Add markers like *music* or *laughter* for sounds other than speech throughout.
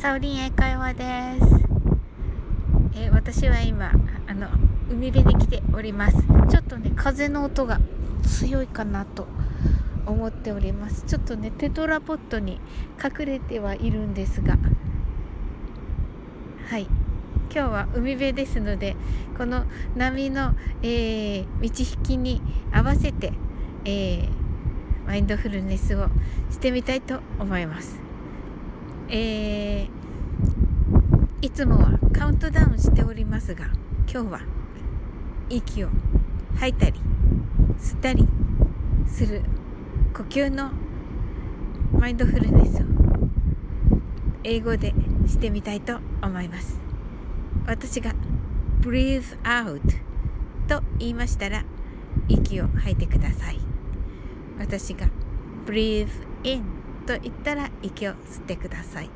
サオリン英会話です。え、私は今、あの、海辺に来ております。ちょっとね、風の音が強いかなと思っております。ちょっとね、テトラポットに隠れてはいるんですが、はい。今日は海辺ですので、この波の、えー、満ち引きに合わせて、えー、マインドフルネスをしてみたいと思います。えー、いつもはカウントダウンしておりますが今日は息を吐いたり吸ったりする呼吸のマインドフルネスを英語でしてみたいと思います。私が breathe out と言いましたら息を吐いてください。私が breathe in と言ったら息を吸ってください。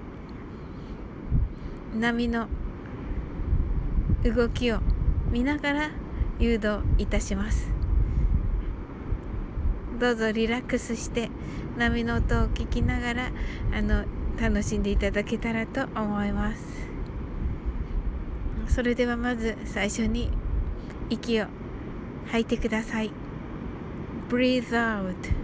波の動きを見ながら誘導いたします。どうぞリラックスして波の音を聞きながらあの楽しんでいただけたらと思います。それではまず最初に息を吐いてください。Breathe out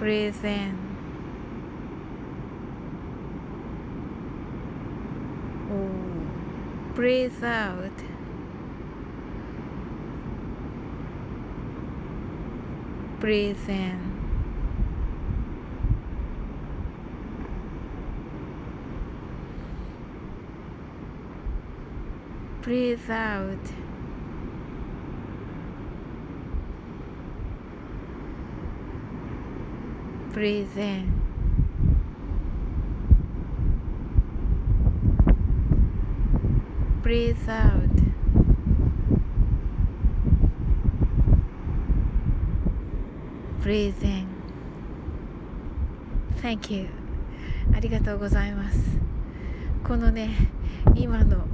Breathe in. Oh, breathe out. Breathe in. Breathe out. Breathe in. Breathe out. Breathe in. Thank you. ありがとうございます。このね、今の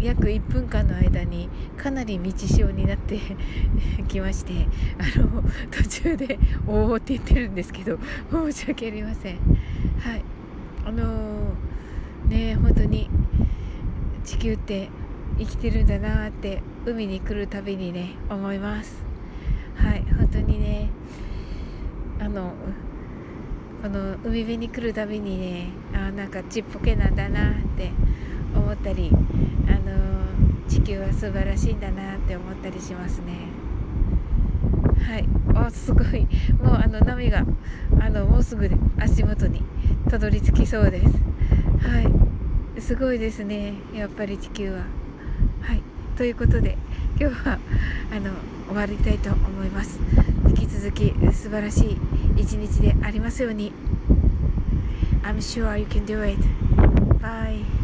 約1分間の間にかなり道潮になって *laughs* きましてあの途中で「おお」って言ってるんですけど申し訳ありません。はい。あのー、ね本当に地球って生きてるんだなって海に来るたびにね思います。はい。本当にねあのこの海辺に来るたびにねあなんかちっぽけなんだなって思ったりあの地球は素晴らしいんだなって思ったりしますね。はい。あすごい。もうあの波があのもうすぐ足元にたどり着きそうです。はい。すごいですね。やっぱり地球は。はい。ということで今日はあの終わりたいと思います。引き続き素晴らしい一日でありますように。I'm sure you can do it. Bye.